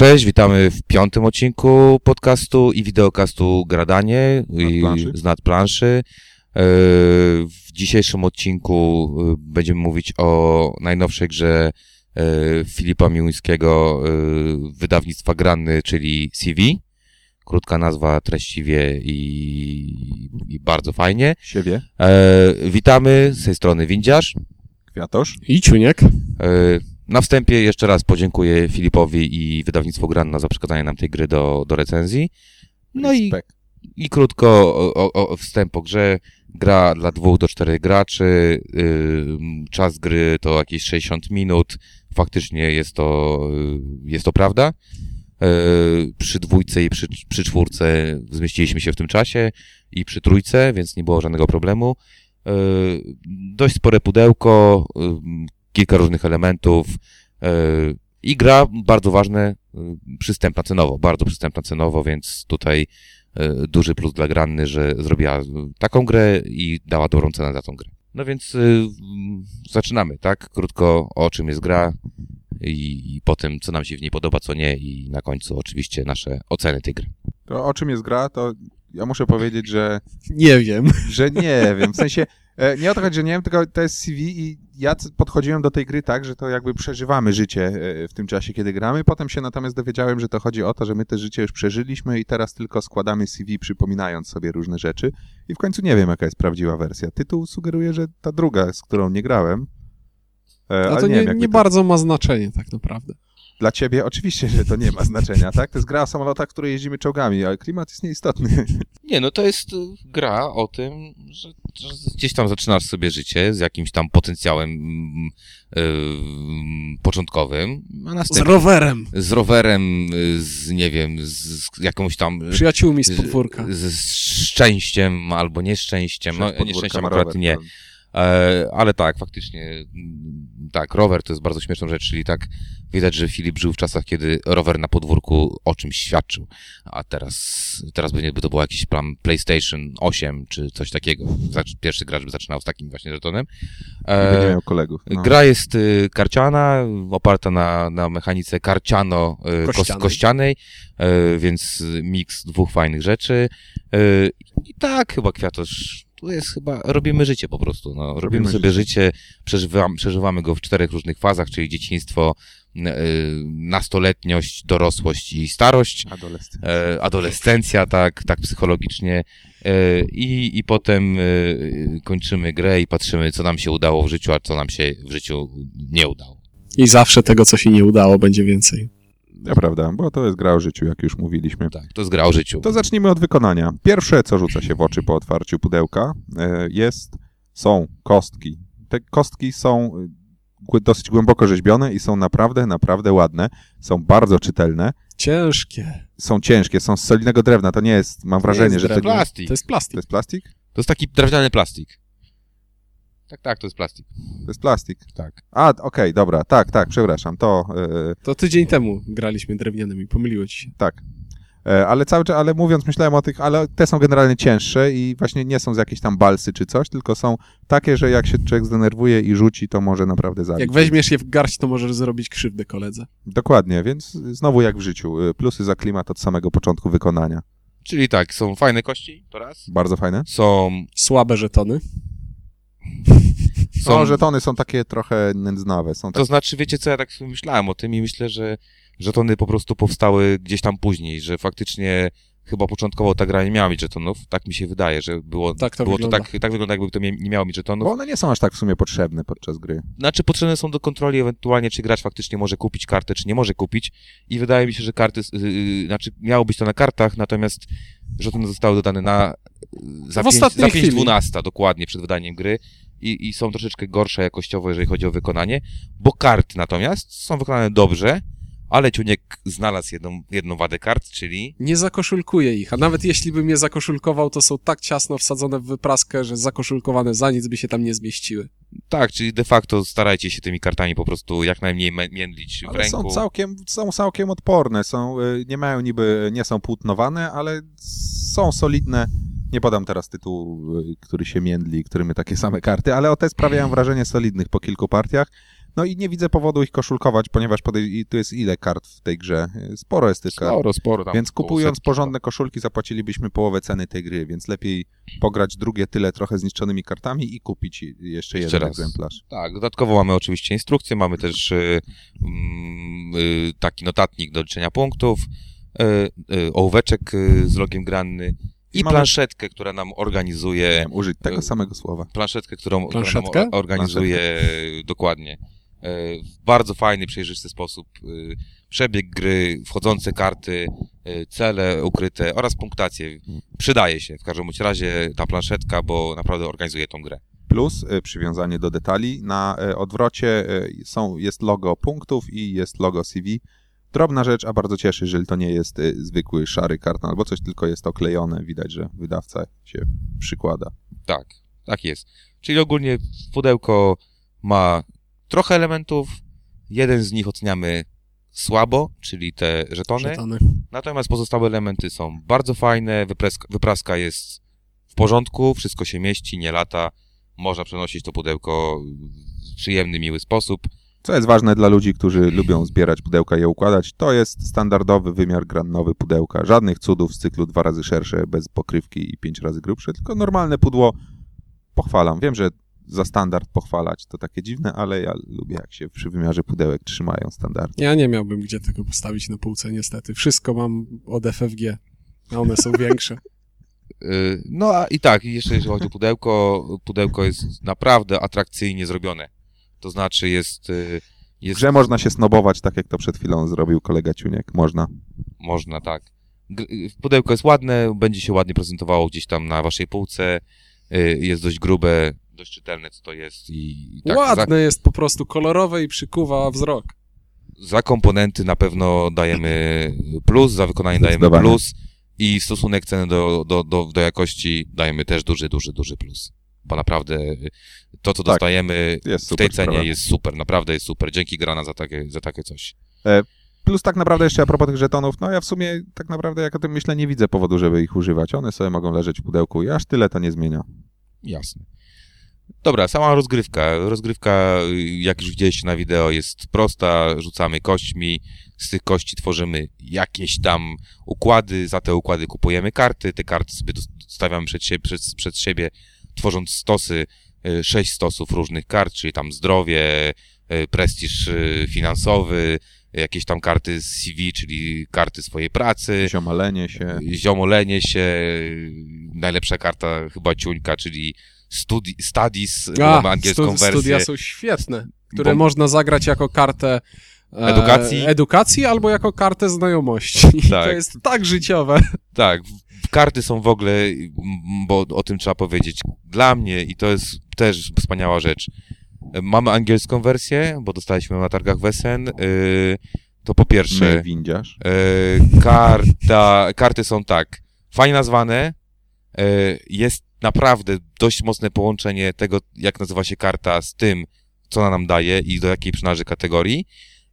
Cześć, witamy w piątym odcinku podcastu i wideokastu Gradanie i planszy. z nadplanszy. E, W dzisiejszym odcinku e, będziemy mówić o najnowszej grze e, Filipa Miłuńskiego, wydawnictwa Granny, czyli CV. Krótka nazwa, treściwie i, i bardzo fajnie. Siewie, E, Witamy z tej strony Windziarz. Kwiatosz. I Ciuniek. Na wstępie jeszcze raz podziękuję Filipowi i wydawnictwu Granna za przekazanie nam tej gry do, do recenzji. No i, i krótko o, o, o wstęp o grze. Gra dla dwóch do czterech graczy. Czas gry to jakieś 60 minut. Faktycznie jest to, y, jest to prawda. Y, Przy dwójce i przy, przy czwórce zmieściliśmy się w tym czasie i przy trójce, więc nie było żadnego problemu. Y, Dość spore pudełko, kilka różnych elementów y, i gra bardzo ważne, y, przystępna cenowo, bardzo przystępna cenowo, więc tutaj y, duży plus dla Granny, że zrobiła taką grę i dała dobrą cenę za tą grę. No więc zaczynamy, tak? Krótko o czym jest gra i, i po tym, co nam się w niej podoba, co nie i na końcu oczywiście nasze oceny tej gry. To o czym jest gra, to ja muszę powiedzieć, że, Nie wiem. że nie wiem. W sensie, e, nie o to chodzi, że nie wiem, tylko to jest CV i ja podchodziłem do tej gry tak, że to jakby przeżywamy życie e, w tym czasie, kiedy gramy. Potem się natomiast dowiedziałem, że to chodzi o to, że my te życie już przeżyliśmy i teraz tylko składamy CV, przypominając sobie różne rzeczy. I w końcu nie wiem, jaka jest prawdziwa wersja. Tytuł sugeruje, że ta druga, z którą nie grałem. E, ale to nie, nie, to- bardzo ma znaczenie tak naprawdę. Dla ciebie oczywiście, że to nie ma znaczenia, tak? To jest gra o samolotach, w której jeździmy czołgami, ale klimat jest nieistotny. Nie, no to jest y, gra o tym, że, że gdzieś tam zaczynasz sobie życie z jakimś tam potencjałem mm, y, początkowym, a Z rowerem. z rowerem, y, z nie wiem, z, z jakąś tam y, Przyjaciółmi z podwórka. z, z szczęściem albo nieszczęściem, no nieszczęściem akurat rower, nie. E, ale tak, faktycznie, mm, tak, rower to jest bardzo śmieszną rzecz, czyli tak widać, że Filip żył w czasach, kiedy rower na podwórku o czymś świadczył, a teraz, teraz by, nie, by to było jakiś plan PlayStation 8 czy coś takiego. Zacz- Pierwszy gracz by zaczynał z takim właśnie żetonem. E, miał kolegów. No. Gra jest y, karciana, oparta na, na mechanice karciano-kościanej, Kościanej. kościanej y, więc y, miks dwóch fajnych rzeczy. Y, I tak chyba Kwiatosz, tu jest chyba, robimy życie po prostu. No. Robimy, Robimy sobie życie. życie, przeżywamy, przeżywamy go w czterech różnych fazach, czyli dzieciństwo, y, nastoletniość, dorosłość i starość. Adolescent. E, adolescencja, tak, tak psychologicznie. E, i, I potem e, kończymy grę i patrzymy, co nam się udało w życiu, a co nam się w życiu nie udało. I zawsze tego, co się nie udało, będzie więcej. To prawda, bo to jest gra o życiu, jak już mówiliśmy. Tak, to jest gra o życiu. To zacznijmy od wykonania. Pierwsze, co rzuca się w oczy po otwarciu pudełka, e, jest, są kostki. Te kostki są e, dosyć głęboko rzeźbione i są naprawdę, naprawdę ładne. Są bardzo czytelne. Ciężkie. Są ciężkie, są z solidnego drewna. To nie jest, mam wrażenie, jest że to, to Plastik. To jest plastik. jest plastik? To jest taki drewniany plastik. Tak, tak, to jest plastik. To jest plastik. Tak. A, okej, dobra, tak, tak, przepraszam. To, e, To tydzień temu graliśmy drewnianymi, pomyliło ci się. Tak. E, Ale cały czas, ale mówiąc, myślałem o tych, ale te są generalnie cięższe i właśnie nie są z jakiejś tam balsy czy coś, tylko są takie, że jak się człowiek zdenerwuje i rzuci, to może naprawdę zabić. Jak weźmiesz je w garść, to możesz zrobić krzywdę koledze. Dokładnie, więc znowu jak w życiu. y, Plusy za klimat od samego początku wykonania. Czyli tak, są fajne kości, to raz. Bardzo fajne. Są... Słabe żetony. Są Są... żetony są takie trochę nędznawe. Są To tak... znaczy, wiecie co, ja tak sobie myślałem o tym i myślę, że żetony po prostu powstały gdzieś tam później, że faktycznie chyba początkowo ta gra nie miała mieć żetonów. Tak mi się wydaje, że było, Tak to było to wygląda. tak, tak wygląda, jakby to nie miało mieć żetonów. Bo one nie są aż tak w sumie potrzebne podczas gry. Znaczy potrzebne są do kontroli ewentualnie, czy gracz faktycznie może kupić kartę, czy nie może kupić. I wydaje mi się, że karty, yy, znaczy miało być to na kartach, natomiast żetony zostały dodane na yy, za W 5, ostatniej za 5 chwili. 12 dokładnie przed wydaniem gry. I, I są troszeczkę gorsze jakościowo, jeżeli chodzi o wykonanie, bo karty natomiast są wykonane dobrze, ale Ciuniek znalazł jedną, jedną wadę kart, czyli Nie zakoszulkuję ich, a nawet jeśli bym je zakoszulkował, to są tak ciasno wsadzone w wypraskę, że zakoszulkowane za nic by się tam nie zmieściły. tak, czyli de facto starajcie się tymi kartami po prostu jak najmniej międlić w Ale ręku. są całkiem, są całkiem odporne. Są, y, nie mają niby, nie są płótnowane, ale są solidne. Nie podam teraz tytułu, y, który się międli, który my takie same karty, ale o te sprawiają wrażenie solidnych po kilku partiach. No i nie widzę powodu ich koszulkować, ponieważ podej- i tu jest ile kart w tej grze? Sporo jest tych kart. Sporo, sporo tam. Więc kupując setki porządne koszulki zapłacilibyśmy połowę ceny tej gry, więc lepiej pograć drugie tyle trochę zniszczonymi kartami i kupić jeszcze, Jeszcze jeden raz. egzemplarz. Tak, dodatkowo mamy oczywiście instrukcję, mamy też y, mm, y, taki notatnik do liczenia punktów, y, y, ołóweczek y, z logiem granny i mamy- planszetkę, która nam organizuje, użyć tego Y, samego słowa. planszetkę, którą, która Planszetkę? nam organizuje y, dokładnie y, w bardzo fajny, przejrzysty sposób y, przebieg gry, wchodzące karty, y, cele ukryte oraz punktacje. Przydaje się w każdym bądź razie ta planszetka, bo naprawdę organizuje tą grę. Plus y, przywiązanie do detali. Na odwrocie są, jest logo punktów i jest logo CV. Drobna rzecz, a bardzo cieszy, jeżeli to nie jest zwykły szary karton albo coś, tylko jest oklejone. Widać, że wydawca się przykłada. Tak, tak jest. Czyli ogólnie pudełko ma trochę elementów. Jeden z nich oceniamy słabo, czyli te żetony. Żetony. Natomiast pozostałe elementy są bardzo fajne. Wypraska, wypraska jest w porządku, wszystko się mieści, nie lata. Można przenosić to pudełko w przyjemny, miły sposób. Co jest ważne dla ludzi, którzy lubią zbierać pudełka i je układać, to jest standardowy wymiar granowy pudełka. Żadnych cudów z cyklu dwa razy szersze, bez pokrywki i pięć razy grubsze, tylko normalne pudło. Pochwalam. Wiem, że za standard pochwalać to takie dziwne, ale ja lubię, jak się przy wymiarze pudełek trzymają standard. Ja nie miałbym gdzie tego postawić na półce, niestety. Wszystko mam od FFG, a one są większe. Yy, No a i tak, i jeszcze jeśli chodzi o pudełko, pudełko jest naprawdę atrakcyjnie zrobione. To znaczy jest... W jest grze można się snobować, tak jak to przed chwilą zrobił kolega Ciuniek. Można. Można, tak. G- Pudełko jest ładne, będzie się ładnie prezentowało gdzieś tam na waszej półce. Y, Jest dość grube, dość czytelne, co to jest. I i tak, Ładne jest po prostu, kolorowe i przykuwa wzrok. za, za komponenty na pewno dajemy plus, za wykonanie dajemy plus i stosunek ceny do, do, do, do jakości dajemy też duży, duży, duży plus. Bo naprawdę y, to, co Tak, dostajemy Jest w super tej cenie sprawa. jest super, naprawdę jest super. Dzięki Grana za takie, za takie coś. Plus tak naprawdę jeszcze a propos tych żetonów, no ja w sumie tak naprawdę jak o tym myślę, nie widzę powodu, żeby ich używać. One sobie mogą leżeć w pudełku i aż tyle to nie zmienia. Jasne. Dobra, sama rozgrywka. Rozgrywka, jak już widzieliście na wideo, jest prosta. Rzucamy kośćmi, z tych kości tworzymy jakieś tam układy, za te układy kupujemy karty, te karty sobie stawiamy przed siebie, przed, przed siebie tworząc stosy, y, sześć stosów różnych kart, czyli tam zdrowie, y, prestiż y, finansowy, jakieś tam karty z CV, czyli karty swojej pracy, Ziomalenie się. ziomolenie się, najlepsza karta chyba ciuńka, czyli studi studies, A, mamy angielską stu- wersję. studia są świetne, które Bo- można zagrać jako kartę e, Edukacji. edukacji albo jako kartę znajomości. Tak. To jest tak życiowe. Tak, karty są w ogóle, bo o tym trzeba powiedzieć, dla mnie i to jest też wspaniała rzecz. Mamy angielską wersję, bo dostaliśmy ją na targach Wesen. Yy, to po pierwsze, windziarz. E, karta, karty są tak, fajnie nazwane, e, jest naprawdę dość mocne połączenie tego, jak nazywa się karta z tym, co ona nam daje i do jakiej przynależy kategorii.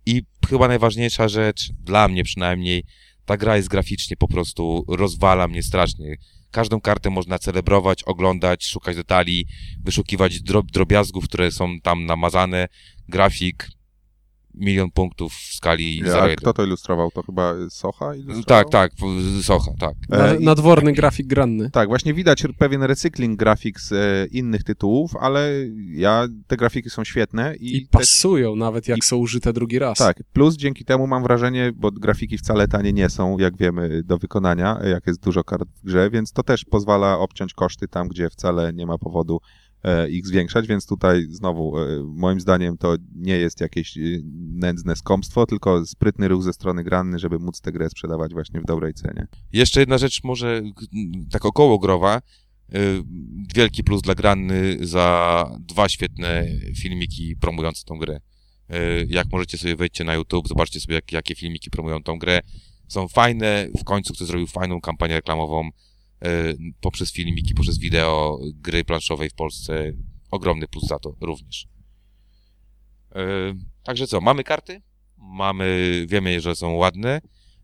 I chyba najważniejsza rzecz, dla mnie przynajmniej, ta gra jest graficznie po prostu, rozwala mnie strasznie. Każdą kartę można celebrować, oglądać, szukać detali, wyszukiwać drob, drobiazgów, które są tam namazane. Grafik, milion punktów w skali A 0,1. kto to ilustrował? To chyba Socha ilustrował? Tak, tak, Socha, tak. E, Na, i- nadworny grafik granny. Tak, właśnie widać pewien recykling grafik z e, innych tytułów, ale ja, te grafiki są świetne i, I te, pasują nawet jak są użyte drugi raz. tak, plus dzięki temu mam wrażenie, bo grafiki wcale tanie nie są, jak wiemy, do wykonania, e, jak jest dużo kart w grze, więc to też pozwala obciąć koszty tam, gdzie wcale nie ma powodu ich zwiększać, więc tutaj znowu, e, moim zdaniem to nie jest jakieś e, nędzne skąpstwo, tylko sprytny ruch ze strony granny, żeby móc tę grę sprzedawać właśnie w dobrej cenie. Jeszcze jedna rzecz może tak około growa. Wielki plus dla Granny za dwa świetne filmiki promujące tą grę. Jak możecie sobie wejdźcie na YouTube, zobaczcie sobie jak, jakie filmiki promują tą grę. Są fajne, w końcu ktoś zrobił fajną kampanię reklamową poprzez filmiki, poprzez wideo gry planszowej w Polsce. Ogromny plus za to również. Y, Także co, mamy karty, mamy, wiemy, że są ładne,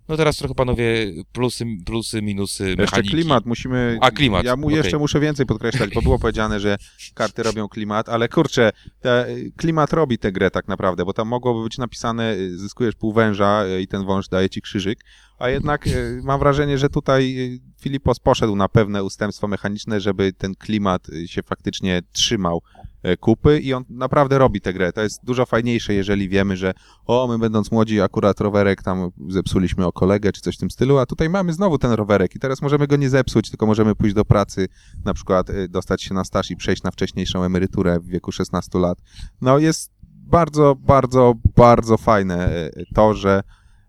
No teraz trochę panowie plusy, plusy minusy Jeszcze mechaniki. klimat musimy. A, klimat, Ja mu okej. jeszcze muszę więcej podkreślać, bo było powiedziane, że karty robią klimat, ale kurczę, klimat robi tę grę tak naprawdę, bo tam mogłoby być napisane, y, zyskujesz pół węża y, i ten wąż daje ci krzyżyk, a jednak y, mam wrażenie, że tutaj Filipos poszedł na pewne ustępstwo mechaniczne, żeby ten klimat się faktycznie trzymał kupy i on naprawdę robi tę grę. To jest dużo fajniejsze, jeżeli wiemy, że o, my będąc młodzi akurat rowerek tam zepsuliśmy o kolegę czy coś w tym stylu, a tutaj mamy znowu ten rowerek i teraz możemy go nie zepsuć, tylko możemy pójść do pracy, na przykład y, dostać się na staż i przejść na wcześniejszą emeryturę w wieku 16 lat. No jest bardzo, bardzo, bardzo fajne y, to, że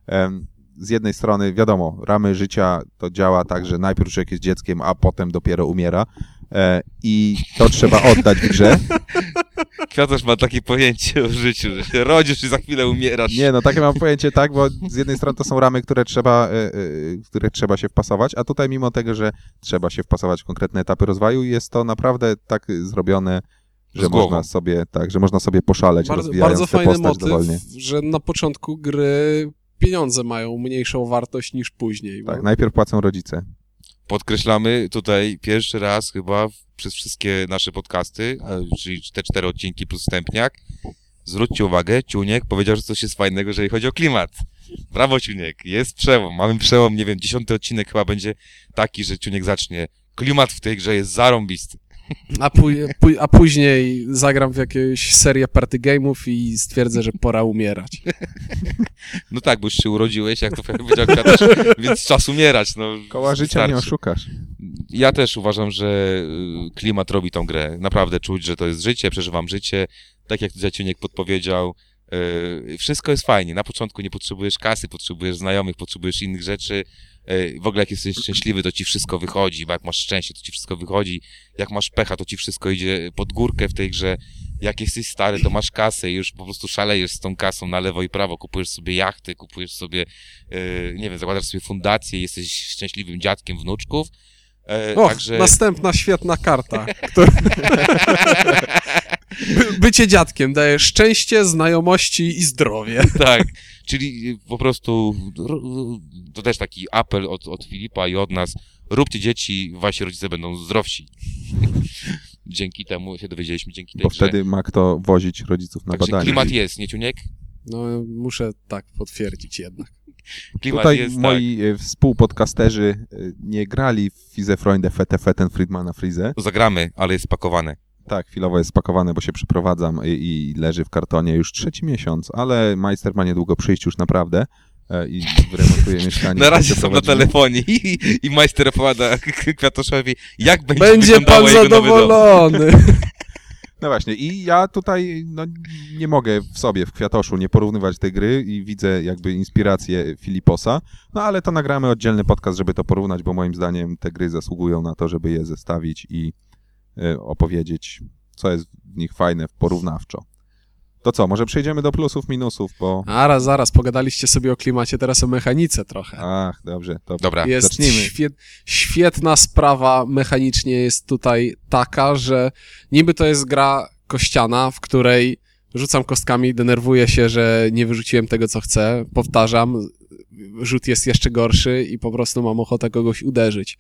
em, z jednej strony, wiadomo, ramy życia to działa tak, że najpierw człowiek jest dzieckiem, a potem dopiero umiera e, i to trzeba oddać w grze. Kwiatosz ma takie pojęcie o życiu, że się rodzisz i za chwilę umierasz. Nie, no takie mam pojęcie tak, bo z jednej strony to są ramy, które trzeba, e, e, w które trzeba się wpasować, a tutaj mimo tego, że trzeba się wpasować w konkretne etapy rozwoju, jest to naprawdę tak zrobione, że można sobie, tak, że można sobie poszaleć, Bardzo, rozwijając bardzo fajny postać dowolnie. motyw, że na początku gry pieniądze mają mniejszą wartość niż później. Tak, bo- najpierw płacą rodzice. Podkreślamy tutaj pierwszy raz chyba przez wszystkie nasze podcasty, czyli te cztery odcinki plus wstępniak. Zwróćcie uwagę, Ciuniek powiedział, że coś jest fajnego, jeżeli chodzi o klimat. Brawo, Ciuniek, jest przełom. Mamy przełom, nie wiem, dziesiąty odcinek chyba będzie taki, że Ciuniek zacznie. Klimat w tej grze jest zarąbisty. A, pój- pój- a później zagram w jakieś serię party game'ów i stwierdzę, że pora umierać. No tak, bo już się urodziłeś, jak to powiedział Kwiatosz, więc czas umierać. No, Koła życia nie starczy. oszukasz. Ja też uważam, że y, klimat robi tą grę. Naprawdę czuć, że to jest życie, przeżywam życie. Tak jak tutaj Ciuniek podpowiedział, y, wszystko jest fajnie. Na początku nie potrzebujesz kasy, potrzebujesz znajomych, potrzebujesz innych rzeczy. Y, W ogóle jak jesteś szczęśliwy, to ci wszystko wychodzi, bo jak masz szczęście, to ci wszystko wychodzi. Jak masz pecha, to ci wszystko idzie pod górkę w tej grze. Jak jesteś stary, to masz kasę i już po prostu szalejesz z tą kasą na lewo i prawo. Kupujesz sobie jachty, kupujesz sobie, y, nie wiem, zakładasz sobie fundację, jesteś szczęśliwym dziadkiem wnuczków. E, Och, Także następna świetna karta. Która... By, bycie dziadkiem daje szczęście, znajomości i zdrowie. tak, czyli po prostu ro- to też taki apel od, od Filipa i od nas. Róbcie dzieci, wasi rodzice będą zdrowsi. dzięki temu się dowiedzieliśmy, dzięki tej Bo grze. wtedy ma kto wozić rodziców na Także badania. klimat jest, nie Ciuniek? No, muszę tak potwierdzić jednak. Klimat Tutaj jest, tak. moi e, współpodcasterzy e, nie grali w Fize Freunde Fete Feten Friedmana Frize. tak. Zagramy, ale jest spakowane. Tak, chwilowo jest spakowane, bo się przeprowadzam i, i leży w kartonie już trzeci miesiąc, ale majster ma niedługo przyjść już naprawdę e, i wyremontuje mieszkanie. Na razie są na telefonie i, i majster opowiada Kwiatoszowi, jak będzie, Będzie pan zadowolony. No właśnie, i ja tutaj no, nie mogę w sobie, w Kwiatoszu, nie porównywać tej gry i widzę jakby inspirację Filiposa, no ale to nagramy oddzielny podcast, żeby to porównać, bo moim zdaniem te gry zasługują na to, żeby je zestawić i opowiedzieć, co jest w nich fajne porównawczo. To co, może przejdziemy do plusów, minusów, bo... Zaraz, zaraz, pogadaliście sobie o klimacie, teraz o mechanice trochę. Ach, dobrze, to Dobra, Jest zacznijmy. świet, świetna sprawa mechanicznie jest tutaj taka, że niby to jest gra kościana, w której rzucam kostkami, denerwuję się, że nie wyrzuciłem tego, co chcę, powtarzam, rzut jest jeszcze gorszy i po prostu mam ochotę kogoś uderzyć.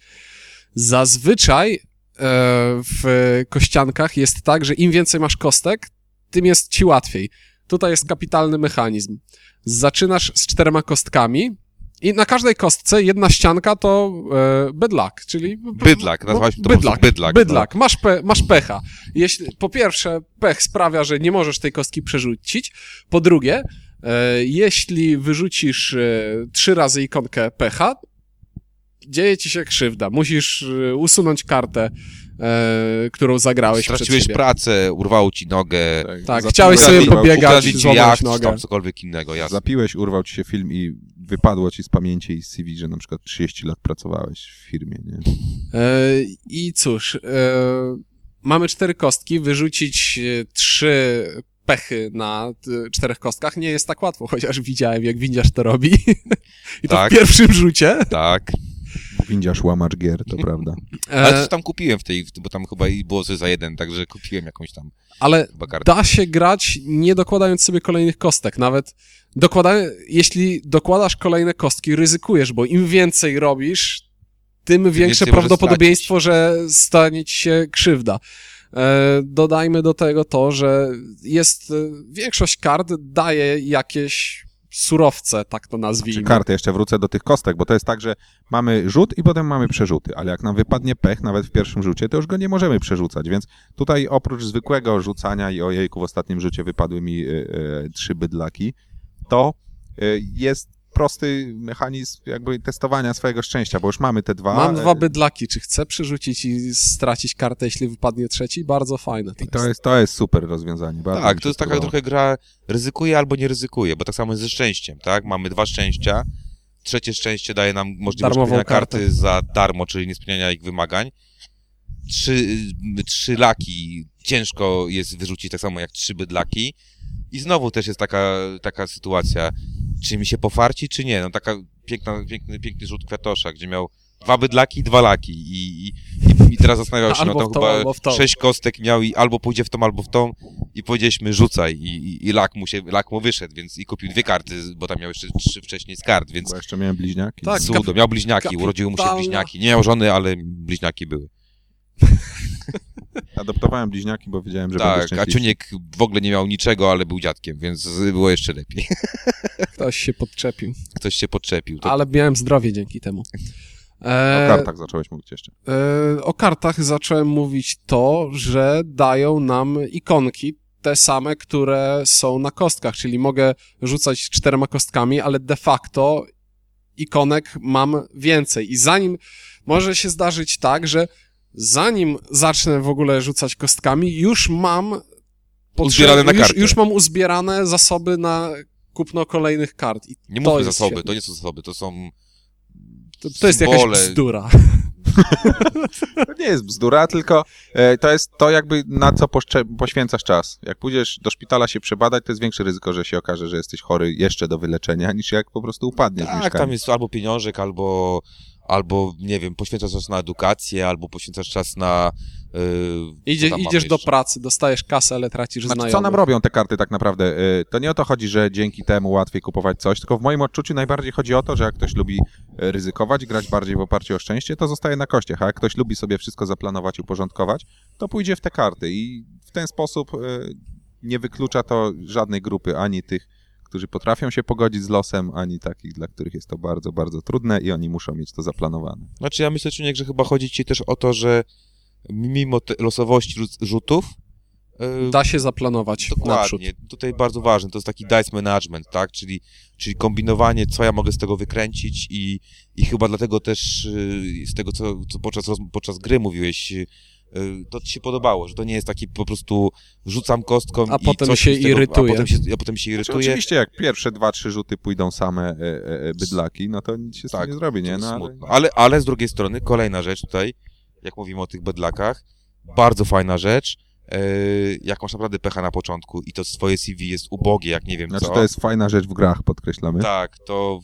Zazwyczaj w kościankach jest tak, że im więcej masz kostek, tym jest ci łatwiej. Tutaj jest kapitalny mechanizm. Zaczynasz z czterema kostkami, i na każdej kostce jedna ścianka to e, bydlak, czyli... Bydlak, nazwałeś to po prostu bydlak, bydlak. bydlak. Masz, pe, masz pecha. Jeśli, po pierwsze, pech sprawia, że nie możesz tej kostki przerzucić. Po drugie, e, jeśli wyrzucisz e, trzy razy ikonkę pecha, dzieje ci się krzywda. Musisz e, usunąć kartę, e, którą zagrałeś Straciłeś pracę, urwało ci nogę, Tak, zapiłeś- chciałeś sobie pobiegać, złamać nogę. tam cokolwiek innego, jasne. Zapiłeś, urwał ci się film i wypadło ci z pamięci i z CV, że na przykład 30 lat pracowałeś w firmie, nie? E, I cóż, e, mamy cztery kostki, wyrzucić e, trzy pechy na t- czterech kostkach nie jest tak łatwo, chociaż widziałem, jak windiarz to robi. I to Tak. w pierwszym rzucie. Tak. Windziarz łamacz gier, to prawda. Ale E, coś tam kupiłem w tej, bo tam chyba i było coś za jeden, także kupiłem jakąś tam ale da się grać nie dokładając sobie kolejnych kostek. Nawet dokłada... jeśli dokładasz kolejne kostki, ryzykujesz, bo im więcej robisz, tym większe więcej prawdopodobieństwo, że stanie ci się krzywda. E, dodajmy do tego to, że jest e, większość kart daje jakieś surowce, tak to nazwijmy. karty, jeszcze wrócę do tych kostek, bo to jest tak, że mamy rzut i potem mamy przerzuty, ale jak nam wypadnie pech, nawet w pierwszym rzucie, to już go nie możemy przerzucać, więc tutaj oprócz zwykłego rzucania i ojejku, w ostatnim rzucie wypadły mi e, e, trzy bydlaki, to e, jest prosty mechanizm jakby testowania swojego szczęścia, bo już mamy te dwa. Mam dwa bydlaki, czy chcę przerzucić i stracić kartę, jeśli wypadnie trzeci? Bardzo fajne to I to jest. jest, to jest super rozwiązanie. Bardzo Tak, to jest taka trochę gra ryzykuje albo nie ryzykuje, bo tak samo jest ze szczęściem, tak? Mamy dwa szczęścia. Trzecie szczęście daje nam możliwość Darmową spełniania kartę. karty za darmo, czyli nie spełniania ich wymagań. Trzy, y, trzy laki ciężko jest wyrzucić tak samo jak trzy bydlaki. I znowu też jest taka, taka sytuacja, czy mi się pofarci, czy nie. No taka piękna, piękny, piękny rzut kwiatosza, gdzie miał dwa bydlaki i dwa laki. I, i, i teraz zastanawiał się, Albo no to tą, chyba sześć kostek miał i albo pójdzie w tą, albo w tą. I powiedzieliśmy rzucaj i, i, i lak, mu się, lak mu wyszedł, więc i kupił dwie karty, bo tam miał jeszcze trzy wcześniej z kart, więc Bo jeszcze miałem bliźniaki. Tak, cudo. Miał bliźniaki, urodziły mu się bliźniaki. Nie miał żony, ale bliźniaki były. Adoptowałem bliźniaki, bo wiedziałem, że będę Tak, a. Ciuniek w ogóle nie miał niczego, ale był dziadkiem, więc było jeszcze lepiej. Ktoś się podczepił. Ktoś się podczepił. To Ale miałem zdrowie dzięki temu. O E, kartach zacząłeś mówić jeszcze. e, o kartach zacząłem mówić to, że dają nam ikonki, te same, które są na kostkach, czyli mogę rzucać czterema kostkami, ale de facto ikonek mam więcej. I zanim może się zdarzyć tak, że zanim zacznę w ogóle rzucać kostkami, już mam Uzbierane na już, kartę. już mam uzbierane zasoby na kupno kolejnych kart. I nie to mówmy zasoby, świetne. to nie są zasoby, to są To, to jest jakaś bzdura. To nie jest bzdura, tylko e, to jest to jakby na co poświęcasz czas. Jak pójdziesz do szpitala się przebadać, to jest większe ryzyko, że się okaże, że jesteś chory jeszcze do wyleczenia, niż jak po prostu upadniesz w Tak, mieszkaniu. tam jest albo pieniążek, albo, albo nie wiem, poświęcasz czas na edukację, albo poświęcasz czas na... Yy, Idzie, co idziesz do pracy, dostajesz kasę, ale tracisz Znaczy, co znajomych. nam robią te karty tak naprawdę? E, To nie o to chodzi, że dzięki temu łatwiej kupować coś, tylko w moim odczuciu najbardziej chodzi o to, że jak ktoś lubi e, ryzykować, grać bardziej w oparciu o szczęście, to zostaje na kościach, a jak ktoś lubi sobie wszystko zaplanować, uporządkować, to pójdzie w te karty i w ten sposób e, nie wyklucza to żadnej grupy, ani tych, którzy potrafią się pogodzić z losem, ani takich, dla których jest to bardzo, bardzo trudne i oni muszą mieć to zaplanowane. Znaczy ja myślę, Czuniek, że chyba chodzi ci też o to, że mimo losowości rzu- rzutów, yy, Da się zaplanować naprzód. Dokładnie. Tutaj bardzo ważne, to jest taki dice management, tak? Czyli, czyli kombinowanie, co ja mogę z tego wykręcić i, i chyba dlatego też y, z tego, co, co podczas, podczas gry mówiłeś, to ci się podobało, że to nie jest taki po prostu rzucam kostką A i potem coś się tego, irytuje. A potem się, a potem się Znaczy, irytuje. oczywiście, jak pierwsze dwa, trzy rzuty pójdą same e, e, e, bydlaki, no to nic się z tym Tak, nie zrobi, nie? No, ale... ale, ale z drugiej strony, kolejna rzecz tutaj, jak mówimy o tych bedlakach, bardzo fajna rzecz, yy, jak masz naprawdę pecha na początku i to swoje CV jest ubogie, jak nie wiem Znaczy, co. to jest fajna rzecz w grach, podkreślamy. Tak, to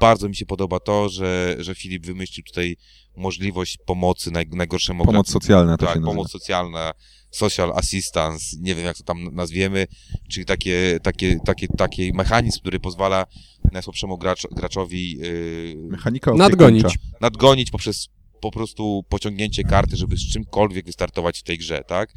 bardzo mi się podoba to, że, że Filip wymyślił tutaj możliwość pomocy naj, najgorszemu Pomoc graczowi. socjalna to tak, się nazywa. pomoc socjalna, social assistance, nie wiem jak to tam nazwiemy, czyli takie, takie, takie, taki mechanizm, który pozwala najsłabszemu gracz, graczowi yy, Mechanika Nadgonić. nadgonić poprzez po prostu pociągnięcie karty, żeby z czymkolwiek wystartować w tej grze, tak?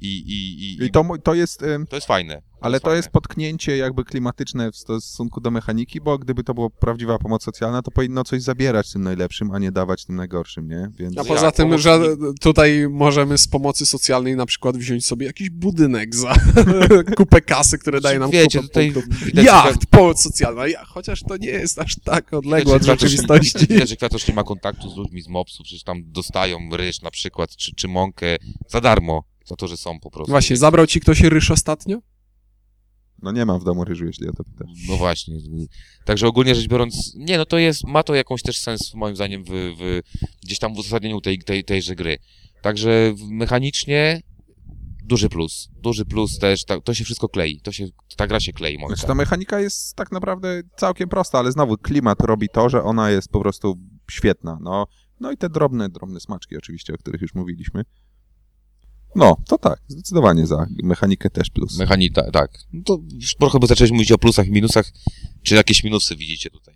I, i, i, I to, to jest... to jest fajne. Ale to jest potknięcie jakby klimatyczne w stosunku do mechaniki, bo gdyby to była prawdziwa pomoc socjalna, to powinno coś zabierać tym najlepszym, a nie dawać tym najgorszym, nie? Więc... A poza tym, że tutaj możemy z pomocy socjalnej na przykład wziąć sobie jakiś budynek za kupę kasy, które daje nam Wiecie, kupę tutaj punktów. widać, że- Jacht, pomoc socjalna, ja, chociaż to nie jest aż tak odległe od rzeczywistości. Widać, że Kwiatusz nie ma kontaktu z ludźmi z mopsów, przecież tam dostają ryż na przykład, czy, czy mąkę za darmo, za to, że są po prostu. Właśnie, zabrał ci ktoś ryż ostatnio? No nie mam w domu ryżu, jeśli o to pytasz. No właśnie. Także ogólnie rzecz biorąc, nie, no to jest, ma to jakąś też sens moim zdaniem w, w gdzieś tam w uzasadnieniu tej, tej, tejże gry. Także mechanicznie duży plus. Duży plus też, ta, to się wszystko klei, to się, ta gra się klei, Znaczy ta mechanika jest tak naprawdę całkiem prosta, ale znowu klimat robi to, że ona jest po prostu świetna. No, No i te drobne, drobne smaczki oczywiście, o których już mówiliśmy. No, to tak, zdecydowanie za. Mechanikę też plus. Mechanika, tak. No to już trochę by zacząć mówić o plusach i minusach. Czy jakieś minusy widzicie tutaj?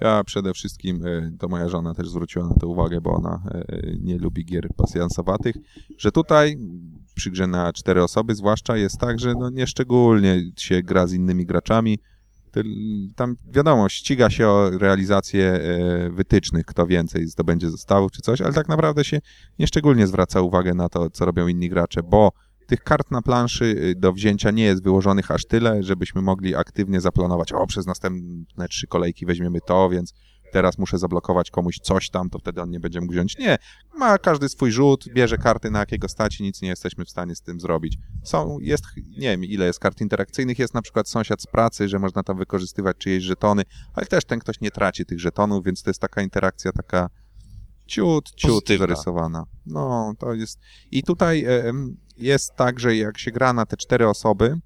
Ja przede wszystkim, e, to moja żona też zwróciła na to uwagę, bo ona e, nie lubi gier pasjansowatych, że tutaj przy grze na cztery osoby zwłaszcza jest tak, że no nieszczególnie się gra z innymi graczami. Tam wiadomo, ściga się o realizację e, wytycznych, kto więcej zdobędzie zestawów czy coś, ale tak naprawdę się nieszczególnie zwraca uwagę na to, co robią inni gracze, bo tych kart na planszy y, do wzięcia nie jest wyłożonych aż tyle, żebyśmy mogli aktywnie zaplanować, o, przez następne trzy kolejki weźmiemy to, więc teraz muszę zablokować komuś coś tam, to wtedy on nie będzie mógł wziąć. Nie, ma każdy swój rzut, bierze karty na jakiego stać i nic nie jesteśmy w stanie z tym zrobić. Są, jest, nie wiem ile jest kart interakcyjnych, jest na przykład sąsiad z pracy, że można tam wykorzystywać czyjeś żetony, ale też ten ktoś nie traci tych żetonów, więc to jest taka interakcja taka ciut, ciut Pozytywna. zarysowana. No, to jest... I tutaj e, jest tak, że jak się gra na te cztery osoby,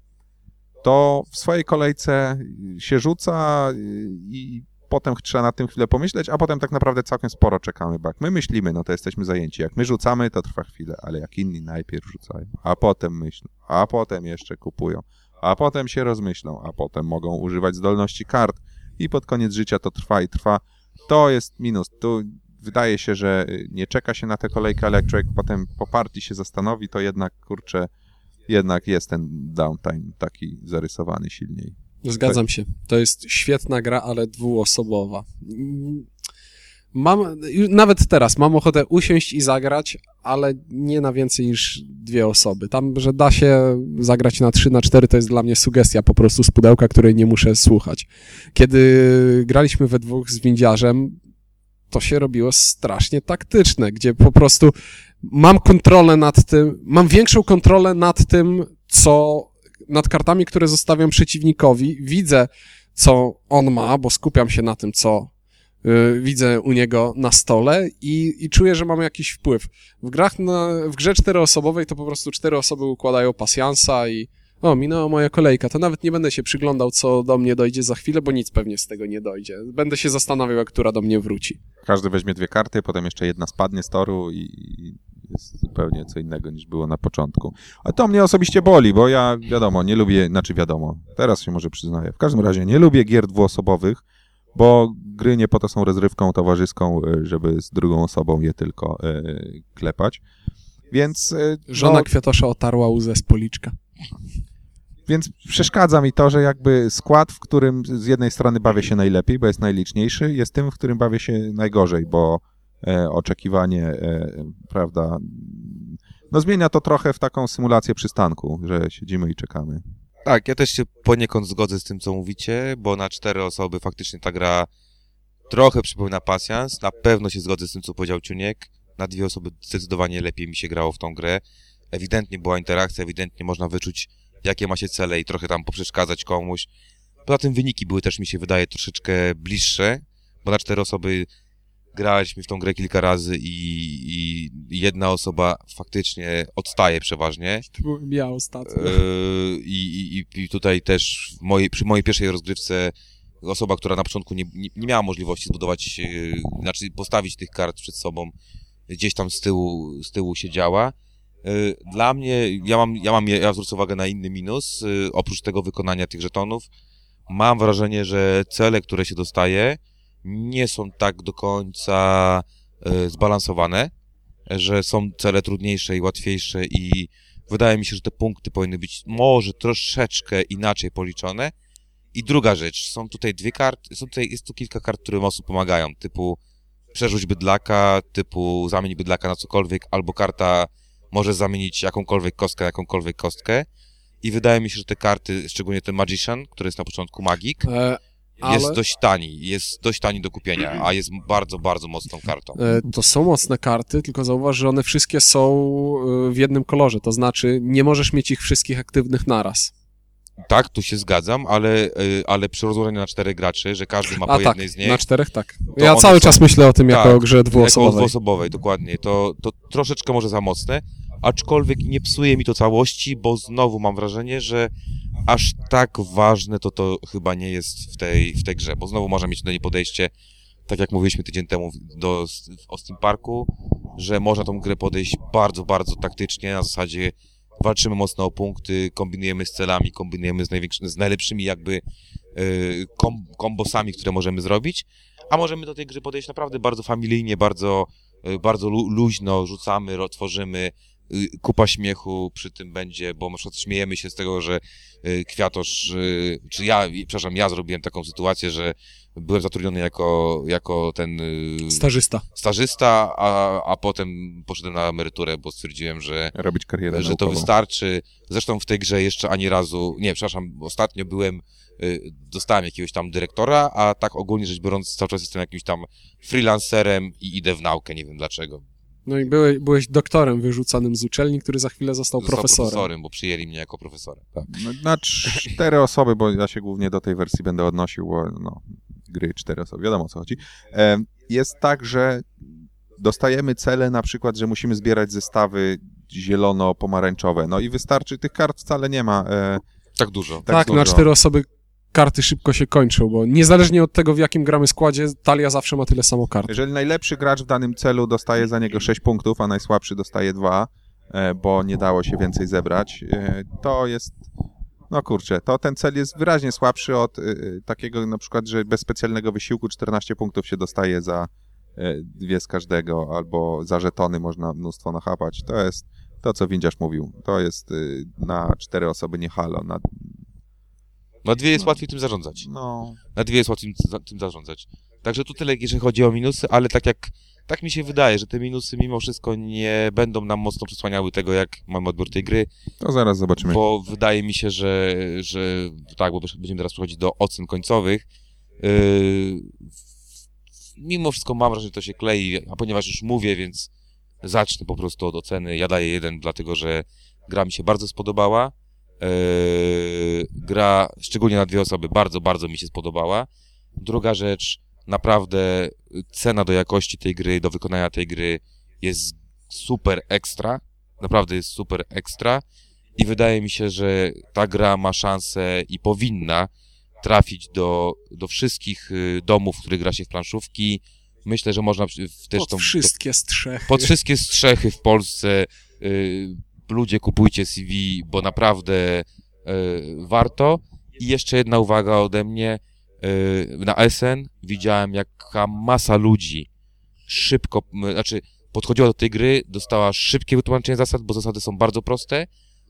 to w swojej kolejce się rzuca y, i potem trzeba nad tym chwilę pomyśleć, a potem tak naprawdę całkiem sporo czekamy, bo jak my myślimy, no to jesteśmy zajęci. Jak my rzucamy, to trwa chwilę, ale jak inni najpierw rzucają, a potem myślą, a potem jeszcze kupują, a potem się rozmyślą, a potem mogą używać zdolności kart i pod koniec życia to trwa i trwa. To jest minus. Tu wydaje się, że y, nie czeka się na tę kolejkę, ale jak człowiek potem po partii się zastanowi, to jednak, kurczę, jednak jest ten downtime taki zarysowany silniej. Zgadzam się. To jest świetna gra, ale dwuosobowa. Mam, nawet teraz mam ochotę usiąść i zagrać, ale nie na więcej niż dwie osoby. Tam, że da się zagrać na trzy, na cztery, to jest dla mnie sugestia po prostu z pudełka, której nie muszę słuchać. Kiedy graliśmy we dwóch z windziarzem, to się robiło strasznie taktyczne, gdzie po prostu mam kontrolę nad tym, mam większą kontrolę nad tym, co, nad kartami, które zostawiam przeciwnikowi, widzę, co on ma, bo skupiam się na tym, co y, widzę u niego na stole i, i czuję, że mam jakiś wpływ. W grach, na, w grze czteroosobowej to po prostu cztery osoby układają pasjansa i o, minęła moja kolejka, to nawet nie będę się przyglądał, co do mnie dojdzie za chwilę, bo nic pewnie z tego nie dojdzie. Będę się zastanawiał, która do mnie wróci. Każdy weźmie dwie karty, potem jeszcze jedna spadnie z toru i jest zupełnie co innego niż było na początku. A to mnie osobiście boli, bo ja wiadomo, nie lubię, znaczy wiadomo, teraz się może przyznaję. W każdym razie nie lubię gier dwuosobowych, bo gry nie po to są rozrywką towarzyską, y, żeby z drugą osobą je tylko y, klepać. Więc, y, Żona no, kwiatosza otarła łzę z policzka. więc przeszkadza mi to, że jakby skład, w którym z jednej strony bawię się najlepiej, bo jest najliczniejszy, jest tym, w którym bawię się najgorzej, bo e, oczekiwanie, e, prawda, no zmienia to trochę w taką symulację przystanku, że siedzimy i czekamy. Tak, ja też się poniekąd zgodzę z tym, co mówicie, bo na cztery osoby faktycznie ta gra trochę przypomina pasjans. Na pewno się zgodzę z tym, co powiedział Ciuniek. Na dwie osoby zdecydowanie lepiej mi się grało w tą grę. Ewidentnie była interakcja, ewidentnie można wyczuć, jakie ma się cele i trochę tam poprzeszkadzać komuś. Poza tym wyniki były też, mi się wydaje, troszeczkę bliższe, bo na cztery osoby graliśmy w tą grę kilka razy i, i jedna osoba faktycznie odstaje przeważnie. To byłem ja ostatnio. Yy, I, i, tutaj też mojej, przy mojej pierwszej rozgrywce osoba, która na początku nie, nie, nie miała możliwości zbudować, yy, znaczy postawić tych kart przed sobą, gdzieś tam z tyłu, z tyłu siedziała. Yy, Dla mnie, ja mam, ja mam, ja zwrócę uwagę na inny minus, oprócz tego wykonania tych żetonów, mam wrażenie, że cele, które się dostaje, nie są tak do końca yy, zbalansowane, że są cele trudniejsze i łatwiejsze i wydaje mi się, że te punkty powinny być może troszeczkę inaczej policzone. I druga rzecz, są tutaj dwie karty, są tutaj, jest tu kilka kart, które mocno pomagają, typu przerzuć bydlaka, typu zamień bydlaka na cokolwiek, albo karta może zamienić jakąkolwiek kostkę na jakąkolwiek kostkę. I wydaje mi się, że te karty, szczególnie ten Magician, który jest na początku magik, E, ale jest dość tani, jest dość tani do kupienia, a jest bardzo, bardzo mocną kartą. e, to są mocne karty, tylko zauważ, że one wszystkie są e, w jednym kolorze, to znaczy nie możesz mieć ich wszystkich aktywnych naraz. Tak, tu się zgadzam, ale, y, ale przy rozłożeniu na czterech graczy, że każdy ma po A tak, jednej z nich, na czterech tak. Ja cały są- czas myślę o tym jako Tak, o grze jako dwuosobowej. dwuosobowej, dokładnie, to, to troszeczkę może za mocne, aczkolwiek nie psuje mi to całości, bo znowu mam wrażenie, że aż tak ważne to to chyba nie jest w tej, w tej grze, bo znowu można mieć do niej podejście tak jak mówiliśmy tydzień temu do, o Parku, że można tą grę podejść bardzo, bardzo taktycznie, na zasadzie walczymy mocno o punkty, kombinujemy z celami, kombinujemy z, z najlepszymi jakby y, kom, kombosami, które możemy zrobić, a możemy do tej gry podejść naprawdę bardzo familijnie, bardzo, y, bardzo lu, luźno, rzucamy, tworzymy, kupa śmiechu przy tym będzie, bo na przykład śmiejemy się z tego, że y, Kwiatosz, y, czy ja, przepraszam, ja zrobiłem taką sytuację, że byłem zatrudniony jako, jako ten y, Stażysta. stażysta, a, a potem poszedłem na emeryturę, bo stwierdziłem, że, Robić karierę że to naukową. wystarczy. Zresztą w tej grze jeszcze ani razu, nie, przepraszam, ostatnio byłem, y, dostałem jakiegoś tam dyrektora, a tak ogólnie rzecz biorąc cały czas jestem jakimś tam freelancerem i idę w naukę, nie wiem dlaczego. No i byłeś, byłeś doktorem wyrzucanym z uczelni, który za chwilę został, Został profesorem. profesorem, bo przyjęli mnie jako profesora. Tak. No, Na cztery osoby, bo ja się głównie do tej wersji będę odnosił, bo no, gry cztery osoby, wiadomo o co chodzi. Jest tak, że dostajemy cele, na przykład, że musimy zbierać zestawy zielono-pomarańczowe. No i wystarczy, tych kart wcale nie ma. e, tak dużo. tak Tak, na dużo. cztery osoby karty szybko się kończą, bo niezależnie od tego, w jakim gramy składzie, talia zawsze ma tyle samo kart. Jeżeli najlepszy gracz w danym celu dostaje za niego 6 punktów, a najsłabszy dostaje 2, e, bo nie dało się więcej zebrać, e, to jest. No kurczę, to ten cel jest wyraźnie słabszy od e, takiego na przykład, że bez specjalnego wysiłku 14 punktów się dostaje za dwie z każdego, albo za żetony można mnóstwo nachapać. To jest to, co Windziarz mówił. To jest na cztery osoby nie halo. Na, Na dwie jest No. łatwiej tym zarządzać. no, Na dwie jest łatwiej tym, tym zarządzać. Także tu tyle, jeżeli chodzi o minusy, ale tak jak, tak mi się wydaje, że te minusy mimo wszystko nie będą nam mocno przesłaniały tego, jak mamy odbiór tej gry, to zaraz zobaczymy. bo wydaje mi się, że, że tak, bo będziemy teraz przechodzić do ocen końcowych. Yy, mimo wszystko mam wrażenie, że to się klei, a ponieważ już mówię, więc zacznę po prostu od oceny. Ja daję jeden, dlatego że gra mi się bardzo spodobała. Yy, gra, szczególnie na dwie osoby, bardzo, bardzo mi się spodobała. Druga rzecz, naprawdę cena do jakości tej gry, do wykonania tej gry jest super ekstra. Naprawdę jest super ekstra. I wydaje mi się, że ta gra ma szansę i powinna trafić do, do wszystkich y, domów, w których gra się w planszówki. Myślę, że można też Pod tą, wszystkie strzechy. pod wszystkie strzechy w Polsce y, ludzie kupujcie CV, bo naprawdę y, warto. I jeszcze jedna uwaga ode mnie. Y, na SN widziałem, jaka masa ludzi szybko, znaczy podchodziła do tej gry, dostała szybkie wytłumaczenie zasad, bo zasady są bardzo proste.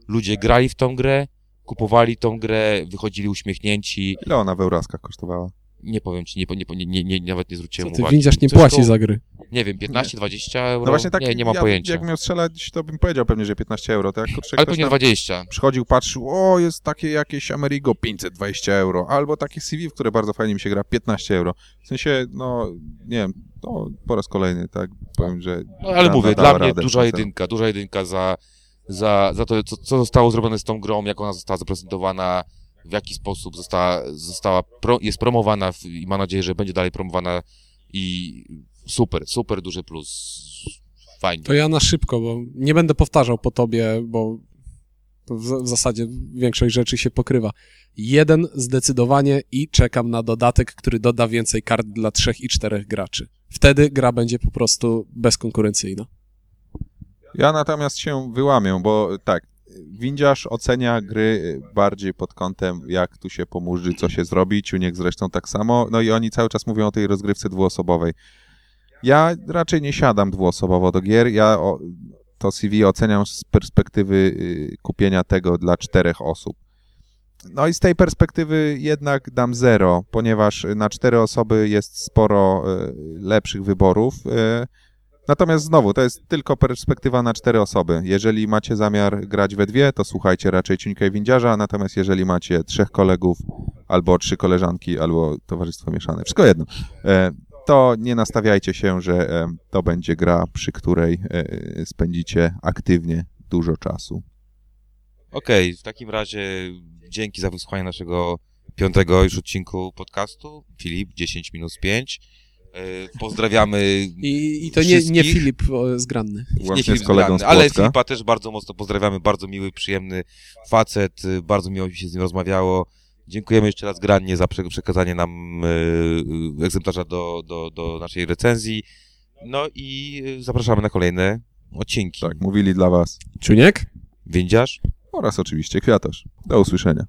Ludzie grali w tą grę, kupowali tą grę, wychodzili uśmiechnięci. Ile ona w Euraskach kosztowała? Nie powiem ci, nie, nie, nie, nie, nawet nie Co zwróciłem ty uwagi. windziarz nie Coś płaci koło- za gry. Nie wiem, 15-20 euro? No właśnie tak, nie, nie mam ja, pojęcia. jak miał strzelać, to bym powiedział pewnie, że 15 euro. To jak kurczę, Ale pewnie tam 20. przychodził, patrzył, o, jest takie jakieś Amerigo, 520 euro, albo takie CV, w które bardzo fajnie mi się gra, 15 euro. W sensie, no, nie wiem, no, po raz kolejny, tak, powiem, że... No ale da- mówię, dla mnie duża cel. jedynka, duża jedynka za, za, za to, co, co zostało zrobione z tą grą, jak ona została zaprezentowana, w jaki sposób została, została pro, jest promowana w, i mam nadzieję, że będzie dalej promowana i super, super duży plus. Fajnie. To ja na szybko, bo nie będę powtarzał po tobie, bo w, w zasadzie większość rzeczy się pokrywa. Jeden zdecydowanie i czekam na dodatek, który doda więcej kart dla trzech i czterech graczy. Wtedy gra będzie po prostu bezkonkurencyjna. Ja natomiast się wyłamię, bo tak, windziarz ocenia gry bardziej pod kątem, jak tu się pomóży, co się zrobi, Ciuniek zresztą tak samo, no i oni cały czas mówią o tej rozgrywce dwuosobowej. Ja raczej nie siadam dwuosobowo do gier, ja to CV oceniam z perspektywy y, kupienia tego dla czterech osób. No i z tej perspektywy jednak dam zero, ponieważ na cztery osoby jest sporo y, lepszych wyborów. Natomiast znowu, to jest tylko perspektywa na cztery osoby. Jeżeli macie zamiar grać we dwie, to słuchajcie raczej Ciuńka i Windziarza, natomiast jeżeli macie trzech kolegów, albo trzy koleżanki, albo towarzystwo mieszane, wszystko jedno, e, to nie nastawiajcie się, że e, to będzie gra, przy której e, spędzicie aktywnie dużo czasu. Okej, w takim razie dzięki za wysłuchanie naszego piątego już odcinku podcastu. Filip, 10 minus 5. Yy, Pozdrawiamy I, i to nie, nie? Filip Zgranny. Łącznie Filip z kolegą z Zgrany, Ale. Filipa też bardzo mocno pozdrawiamy, bardzo miły, przyjemny facet, y, bardzo miło mi się z nim rozmawiało. Dziękujemy jeszcze raz Grannie za prze- przekazanie nam e, egzemplarza do, do, do naszej recenzji. No i e, zapraszamy na kolejne odcinki. Tak, mówili dla was. Czuniek? Więdziarz? Oraz oczywiście Kwiatosz. Do usłyszenia.